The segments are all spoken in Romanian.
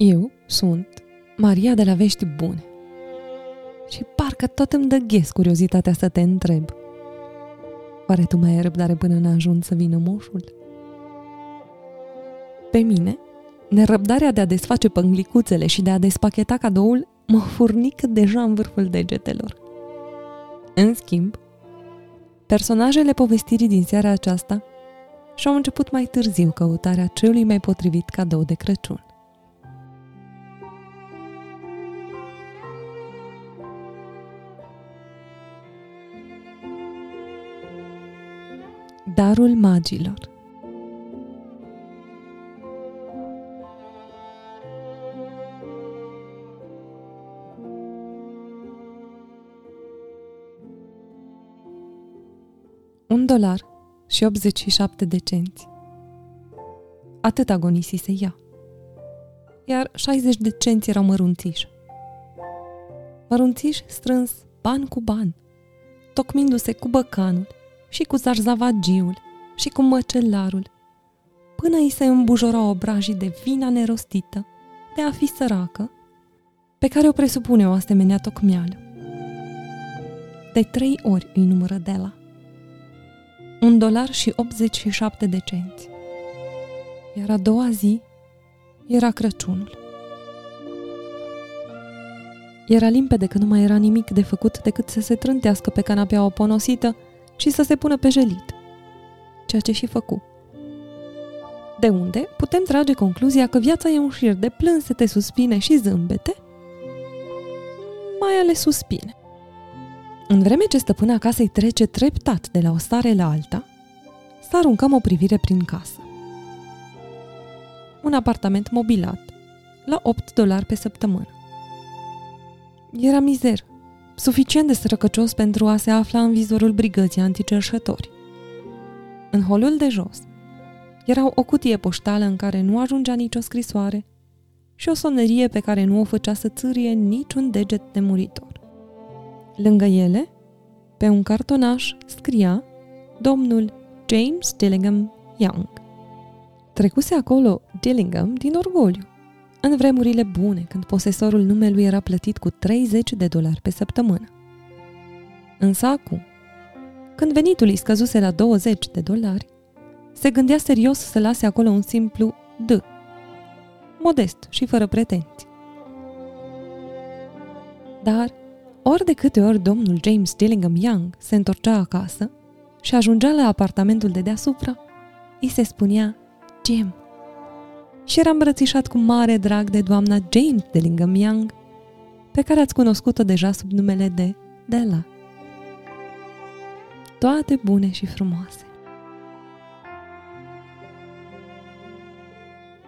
Eu sunt Maria de la Vești Bune. Și parcă tot îmi dă ghes curiozitatea să te întreb. Oare tu mai ai răbdare până n-a ajuns să vină moșul? Pe mine, nerăbdarea de a desface pânglicuțele și de a despacheta cadoul mă furnică deja în vârful degetelor. În schimb, personajele povestirii din seara aceasta și-au început mai târziu căutarea celui mai potrivit cadou de Crăciun. Darul magilor Un dolar și 87 de cenți. Atât agonisise ea. Iar 60 de cenți erau mărunțiși. Mărunțiși strâns ban cu ban, tocmindu-se cu băcanul și cu zarzavagiul și cu măcelarul, până îi se îmbujora obrajii de vina nerostită, de a fi săracă, pe care o presupune o asemenea tocmeală. De trei ori îi numără Dela un dolar și 87 de cenți. Iar a doua zi era Crăciunul. Era limpede că nu mai era nimic de făcut decât să se trântească pe canapea oponosită și să se pună pe jelit. Ceea ce și făcu. De unde putem trage concluzia că viața e un șir de plânsete, suspine și zâmbete? Mai ales suspine. În vreme ce stăpâna casei trece treptat de la o stare la alta, să aruncăm o privire prin casă. Un apartament mobilat, la 8 dolari pe săptămână. Era mizer, suficient de sărăcăcios pentru a se afla în vizorul brigății anticerșători. În holul de jos era o cutie poștală în care nu ajungea nicio scrisoare și o sonerie pe care nu o făcea să țârie niciun deget de muritor. Lângă ele, pe un cartonaș, scria domnul James Dillingham Young. Trecuse acolo Dillingham din orgoliu, în vremurile bune, când posesorul numelui era plătit cu 30 de dolari pe săptămână. Însă acum, când venitul îi scăzuse la 20 de dolari, se gândea serios să lase acolo un simplu D, modest și fără pretenții. Dar ori de câte ori domnul James Dillingham Young se întorcea acasă și ajungea la apartamentul de deasupra, îi se spunea Jim. Și era îmbrățișat cu mare drag de doamna James Dillingham Young, pe care ați cunoscut-o deja sub numele de Della. Toate bune și frumoase.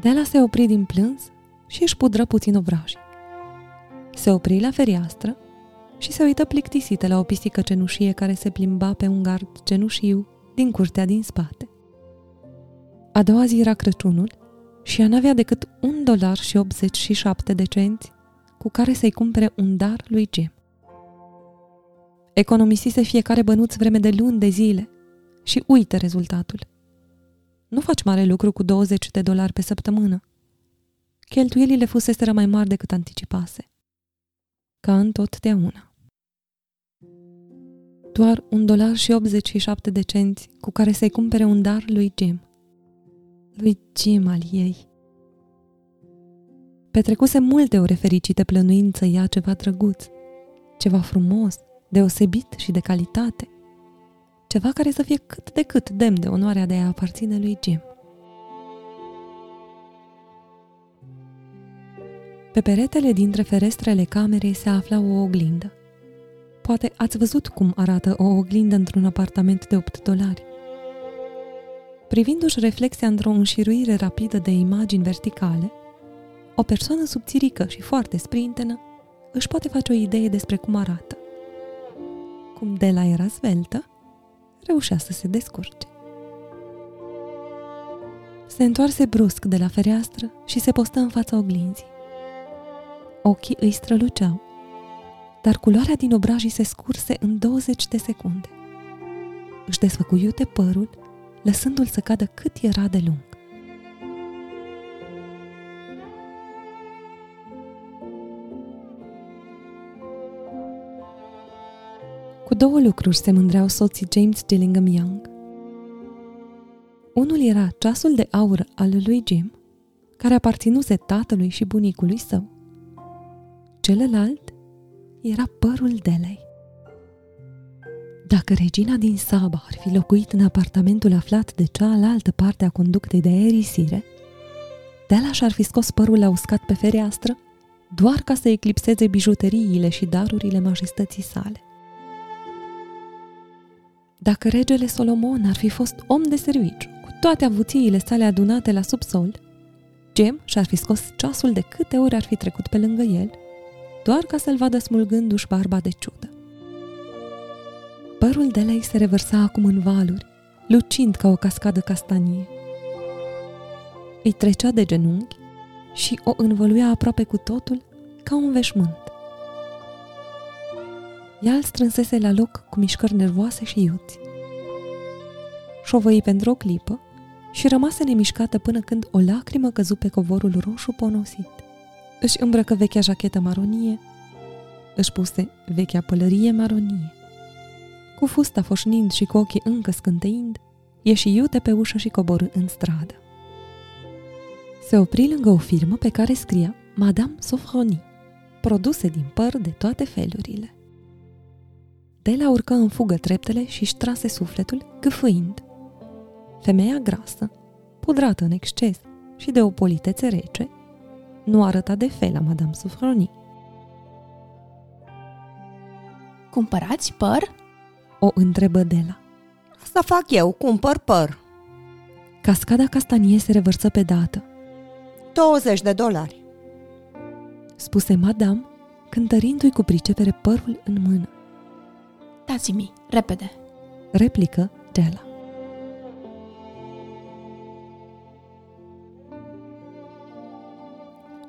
Della se opri din plâns și își pudră puțin obrajii. Se opri la fereastră și se uită plictisită la o pisică cenușie care se plimba pe un gard cenușiu din curtea din spate. A doua zi era Crăciunul și ea n-avea decât un dolar și 87 de cenți cu care să-i cumpere un dar lui Jim. Economisise fiecare bănuț vreme de luni de zile și uite rezultatul. Nu faci mare lucru cu 20 de dolari pe săptămână. Cheltuielile fuseseră mai mari decât anticipase. Ca întotdeauna doar un dolar și 87 de cenți cu care să-i cumpere un dar lui Jim. Lui Jim al ei. Petrecuse multe ore fericite plănuind să ia ceva drăguț, ceva frumos, deosebit și de calitate, ceva care să fie cât de cât demn de onoarea de a aparține lui Jim. Pe peretele dintre ferestrele camerei se afla o oglindă. Poate ați văzut cum arată o oglindă într-un apartament de 8 dolari. Privindu-și reflexia într-o înșiruire rapidă de imagini verticale, o persoană subțirică și foarte sprintenă își poate face o idee despre cum arată. Cum de la era sveltă, reușea să se descurce. Se întoarse brusc de la fereastră și se postă în fața oglinzii. Ochii îi străluceau dar culoarea din obrajii se scurse în 20 de secunde. Își desfăcu iute părul, lăsându-l să cadă cât era de lung. Cu două lucruri se mândreau soții James Dillingham Young. Unul era ceasul de aur al lui Jim, care aparținuse tatălui și bunicului său. Celălalt era părul Delei. Dacă regina din Saba ar fi locuit în apartamentul aflat de cealaltă parte a conductei de aerisire, Dela și-ar fi scos părul la uscat pe fereastră doar ca să eclipseze bijuteriile și darurile majestății sale. Dacă regele Solomon ar fi fost om de serviciu, cu toate avuțiile sale adunate la subsol, Gem și-ar fi scos ceasul de câte ori ar fi trecut pe lângă el, doar ca să-l vadă smulgându-și barba de ciudă. Părul de lei se revărsa acum în valuri, lucind ca o cascadă castanie. Îi trecea de genunchi și o învăluia aproape cu totul ca un veșmânt. Ea îl strânsese la loc cu mișcări nervoase și iuți. Șovăi pentru o clipă și rămase nemișcată până când o lacrimă căzu pe covorul roșu ponosit. Își îmbrăcă vechea jachetă maronie, își puse vechea pălărie maronie. Cu fusta foșnind și cu ochii încă scânteind, ieși iute pe ușă și coborâ în stradă. Se opri lângă o firmă pe care scria Madame Sofroni, produse din păr de toate felurile. Dela urcă în fugă treptele și își trase sufletul, gâfâind. Femeia grasă, pudrată în exces și de o politețe rece, nu arăta de fel la Madame Sofroni. Cumpărați păr? O întrebă Dela. Asta fac eu, cumpăr păr. Cascada castanie se revărsă pe dată. 20 de dolari. Spuse Madame, cântărindu-i cu pricepere părul în mână. Dați-mi, repede. Replică Dela.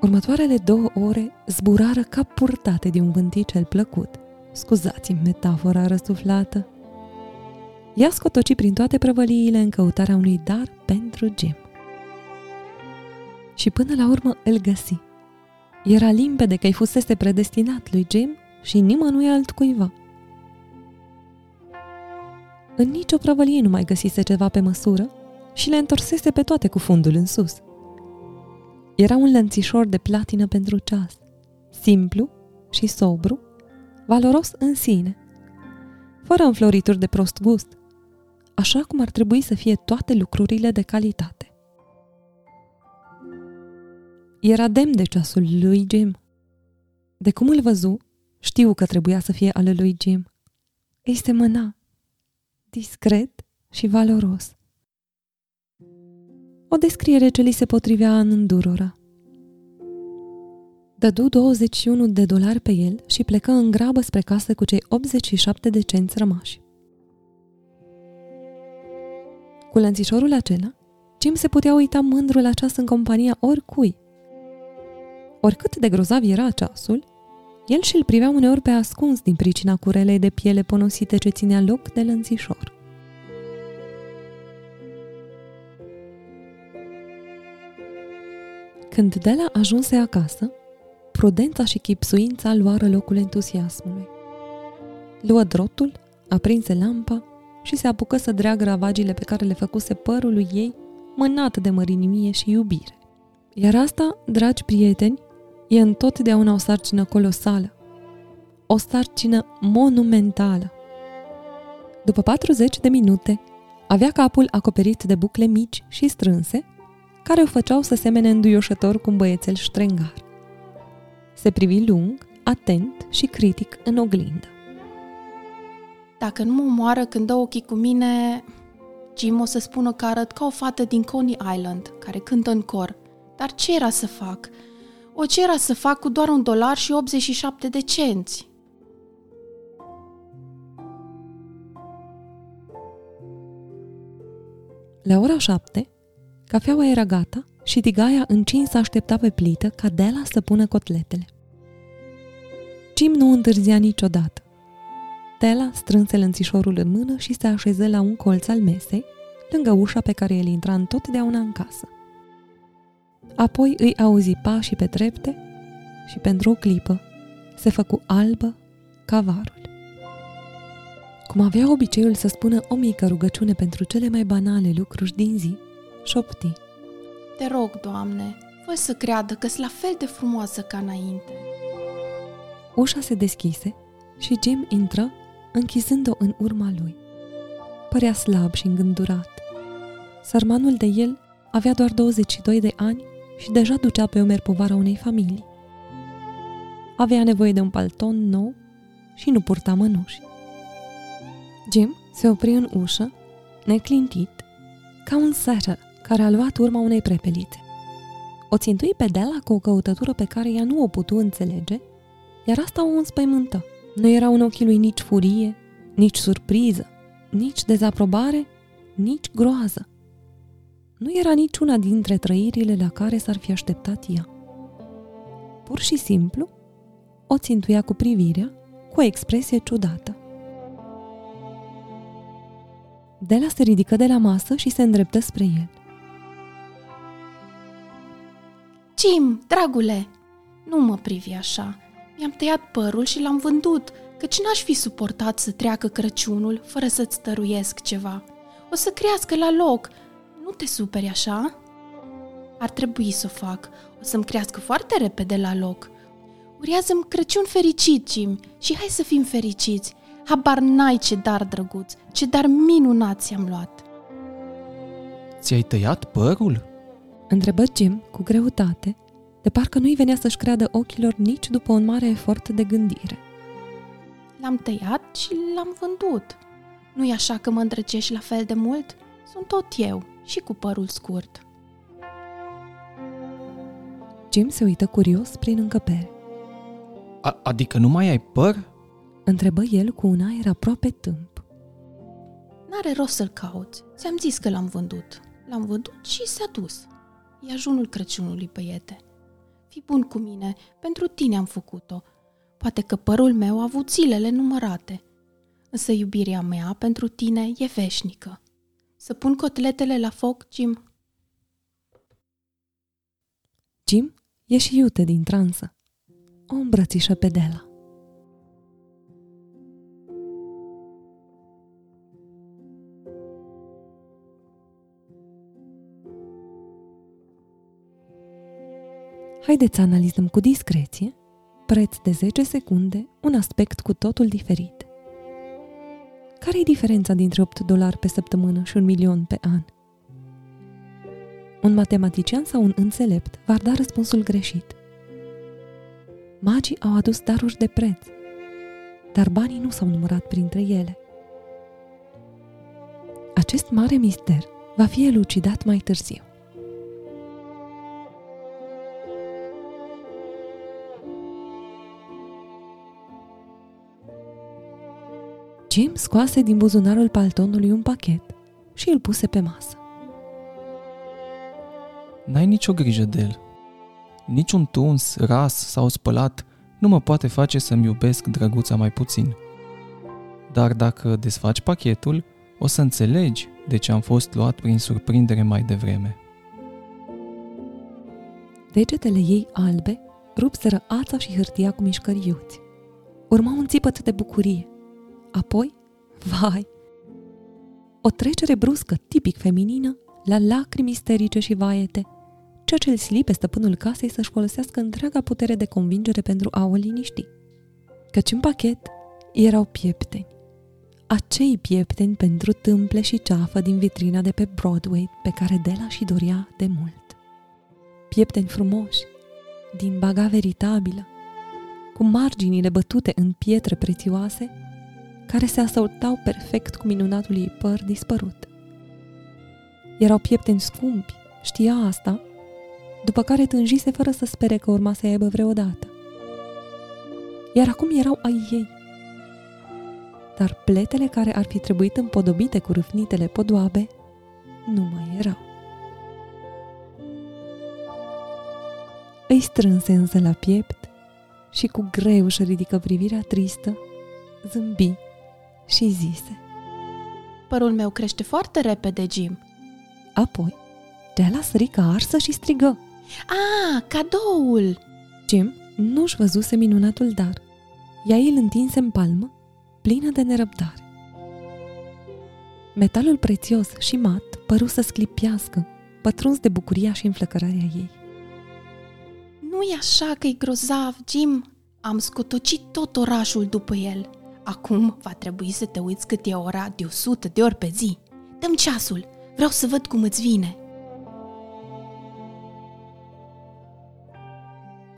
Următoarele două ore zburară ca purtate de un vânticel plăcut. Scuzați-mi metafora răsuflată. Ea scotoci prin toate prăvăliile în căutarea unui dar pentru Jim. Și până la urmă îl găsi. Era limpede că îi fusese predestinat lui Jim și nimănui altcuiva. În nicio prăvălie nu mai găsise ceva pe măsură și le întorsese pe toate cu fundul în sus. Era un lănțișor de platină pentru ceas, simplu și sobru, valoros în sine, fără înflorituri de prost gust, așa cum ar trebui să fie toate lucrurile de calitate. Era demn de ceasul lui Jim. De cum îl văzu, știu că trebuia să fie al lui Jim. Îi semăna, discret și valoros. O descriere ce li se potrivea în îndurora. Dădu 21 de dolari pe el și plecă în grabă spre casă cu cei 87 de cenți rămași. Cu lănțișorul acela, Jim se putea uita mândru la ceas în compania oricui. Oricât de grozav era ceasul, el și-l privea uneori pe ascuns din pricina curelei de piele ponosite ce ținea loc de lănțișor. Când Dela ajunse acasă, prudența și chipsuința luară locul entuziasmului. Luă drotul, aprinse lampa și se apucă să dreagă ravagile pe care le făcuse părul lui ei, mânat de mărinimie și iubire. Iar asta, dragi prieteni, e întotdeauna o sarcină colosală, o sarcină monumentală. După 40 de minute, avea capul acoperit de bucle mici și strânse, care o făceau să semene înduioșător cu un băiețel ștrengar. Se privi lung, atent și critic în oglindă. Dacă nu mă omoară când dă ochii cu mine, Jim o să spună că arăt ca o fată din Coney Island, care cântă în cor. Dar ce era să fac? O ce era să fac cu doar un dolar și 87 de cenți? La ora șapte, cafeaua era gata și tigaia încinsă aștepta pe plită ca Dela să pună cotletele. Jim nu întârzia niciodată. Dela strânse lănțișorul în mână și se așeză la un colț al mesei, lângă ușa pe care el intra întotdeauna în casă. Apoi îi auzi pașii pe trepte și pentru o clipă se făcu albă ca varul. Cum avea obiceiul să spună o mică rugăciune pentru cele mai banale lucruri din zi, șopti. Te rog, Doamne, fă să creadă că sunt la fel de frumoasă ca înainte. Ușa se deschise și Jim intră, închizând-o în urma lui. Părea slab și îngândurat. Sărmanul de el avea doar 22 de ani și deja ducea pe umeri povara unei familii. Avea nevoie de un palton nou și nu purta mănuși. Jim se opri în ușă, neclintit, ca un setter care a luat urma unei prepelițe. O țintui pe Della cu o căutătură pe care ea nu o putu înțelege, iar asta o înspăimântă. Nu era în ochii lui nici furie, nici surpriză, nici dezaprobare, nici groază. Nu era niciuna dintre trăirile la care s-ar fi așteptat ea. Pur și simplu, o țintuia cu privirea, cu o expresie ciudată. Dela se ridică de la masă și se îndreptă spre el. Jim, dragule, nu mă privi așa. Mi-am tăiat părul și l-am vândut, căci n-aș fi suportat să treacă Crăciunul fără să-ți tăruiesc ceva. O să crească la loc. Nu te superi așa? Ar trebui să o fac. O să-mi crească foarte repede la loc. Urează-mi Crăciun fericit, Jim, și hai să fim fericiți. Habar n-ai ce dar drăguț, ce dar minunat ți-am luat. Ți-ai tăiat părul? Întrebă Jim cu greutate, de parcă nu-i venea să-și creadă ochilor nici după un mare efort de gândire. L-am tăiat și l-am vândut. Nu-i așa că mă îndrăgești la fel de mult? Sunt tot eu, și cu părul scurt. Jim se uită curios prin încăpere. A- adică nu mai ai păr? Întrebă el cu un aer aproape tâmp. N-are rost să-l cauți. Ți-am zis că l-am vândut. L-am vândut și s-a dus. E ajunul Crăciunului, băiete. Fii bun cu mine, pentru tine am făcut-o. Poate că părul meu a avut zilele numărate. Însă iubirea mea pentru tine e veșnică. Să pun cotletele la foc, Jim? Jim ieși iute din transă. O îmbrățișă pe Dela. Haideți să analizăm cu discreție, preț de 10 secunde, un aspect cu totul diferit. Care e diferența dintre 8 dolari pe săptămână și un milion pe an? Un matematician sau un înțelept va da răspunsul greșit. Magii au adus daruri de preț, dar banii nu s-au numărat printre ele. Acest mare mister va fi elucidat mai târziu. Jim scoase din buzunarul paltonului un pachet și îl puse pe masă. N-ai nicio grijă de el. Niciun tuns, ras sau spălat nu mă poate face să-mi iubesc drăguța mai puțin. Dar dacă desfaci pachetul, o să înțelegi de ce am fost luat prin surprindere mai devreme. Degetele ei albe rupseră ața și hârtia cu mișcări iuți. Urma un țipăt de bucurie. Apoi, vai, o trecere bruscă, tipic feminină, la lacrimi isterice și vaiete, ceea ce îl sili pe stăpânul casei să-și folosească întreaga putere de convingere pentru a o liniști. Căci în pachet erau piepteni. Acei piepteni pentru tâmple și ceafă din vitrina de pe Broadway pe care Dela și dorea de mult. Piepteni frumoși, din baga veritabilă, cu marginile bătute în pietre prețioase, care se asautau perfect cu minunatul ei păr dispărut. Erau piepteni scumpi, știa asta, după care tânjise fără să spere că urma să aibă vreodată. Iar acum erau ai ei. Dar pletele care ar fi trebuit împodobite cu râfnitele podoabe nu mai erau. Îi strânse însă la piept și cu greu își ridică privirea tristă, zâmbi și zise. Părul meu crește foarte repede, Jim. Apoi, Della sări ca arsă și strigă. Ah, cadoul! Jim nu-și văzuse minunatul dar. Ea îl întinse în palmă, plină de nerăbdare. Metalul prețios și mat păru să sclipiască, pătruns de bucuria și înflăcărarea ei. Nu e așa că e grozav, Jim. Am scotocit tot orașul după el. Acum va trebui să te uiți cât e ora de 100 de ori pe zi. Dăm ceasul, vreau să văd cum îți vine.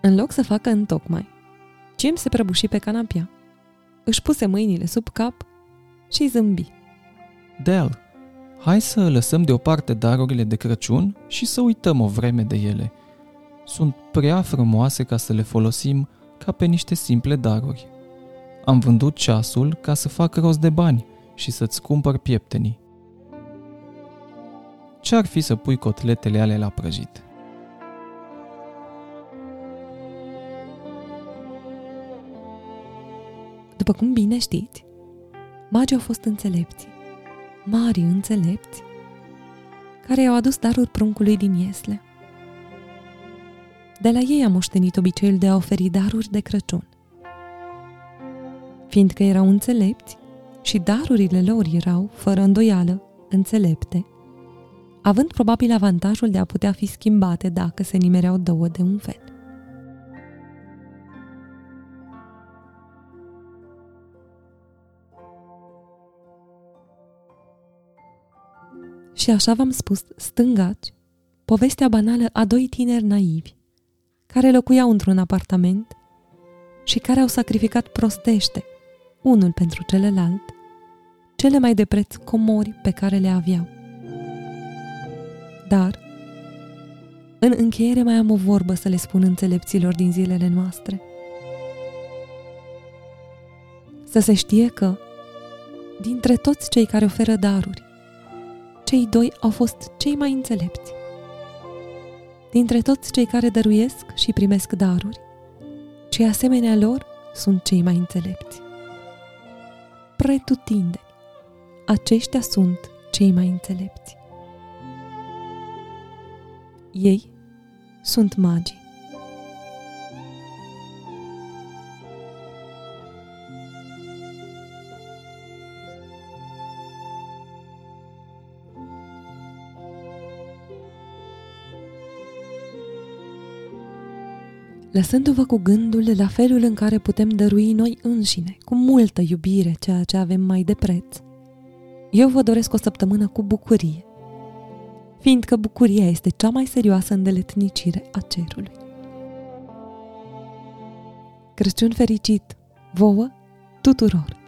În loc să facă întocmai, Jim se prăbuși pe canapia, își puse mâinile sub cap și zâmbi. Del, hai să lăsăm deoparte darurile de Crăciun și să uităm o vreme de ele. Sunt prea frumoase ca să le folosim ca pe niște simple daruri. Am vândut ceasul ca să fac rost de bani și să-ți cumpăr pieptenii. Ce-ar fi să pui cotletele ale la prăjit? După cum bine știți, magii au fost înțelepți, mari înțelepți, care i-au adus daruri pruncului din Iesle. De la ei am moștenit obiceiul de a oferi daruri de Crăciun. Fiindcă erau înțelepți și darurile lor erau, fără îndoială, înțelepte, având probabil avantajul de a putea fi schimbate dacă se nimereau două de un fel. Și așa v-am spus, stângaci, povestea banală a doi tineri naivi, care locuiau într-un apartament și care au sacrificat prostește, unul pentru celălalt, cele mai de preț comori pe care le aveau. Dar, în încheiere mai am o vorbă să le spun înțelepților din zilele noastre. Să se știe că, dintre toți cei care oferă daruri, cei doi au fost cei mai înțelepți. Dintre toți cei care dăruiesc și primesc daruri, cei asemenea lor sunt cei mai înțelepți. Pretutindeni, aceștia sunt cei mai înțelepți. Ei sunt magii. Lăsându-vă cu gândul la felul în care putem dărui noi înșine, cu multă iubire, ceea ce avem mai de preț. Eu vă doresc o săptămână cu bucurie, fiindcă bucuria este cea mai serioasă îndeletnicire a cerului. Crăciun fericit vouă tuturor!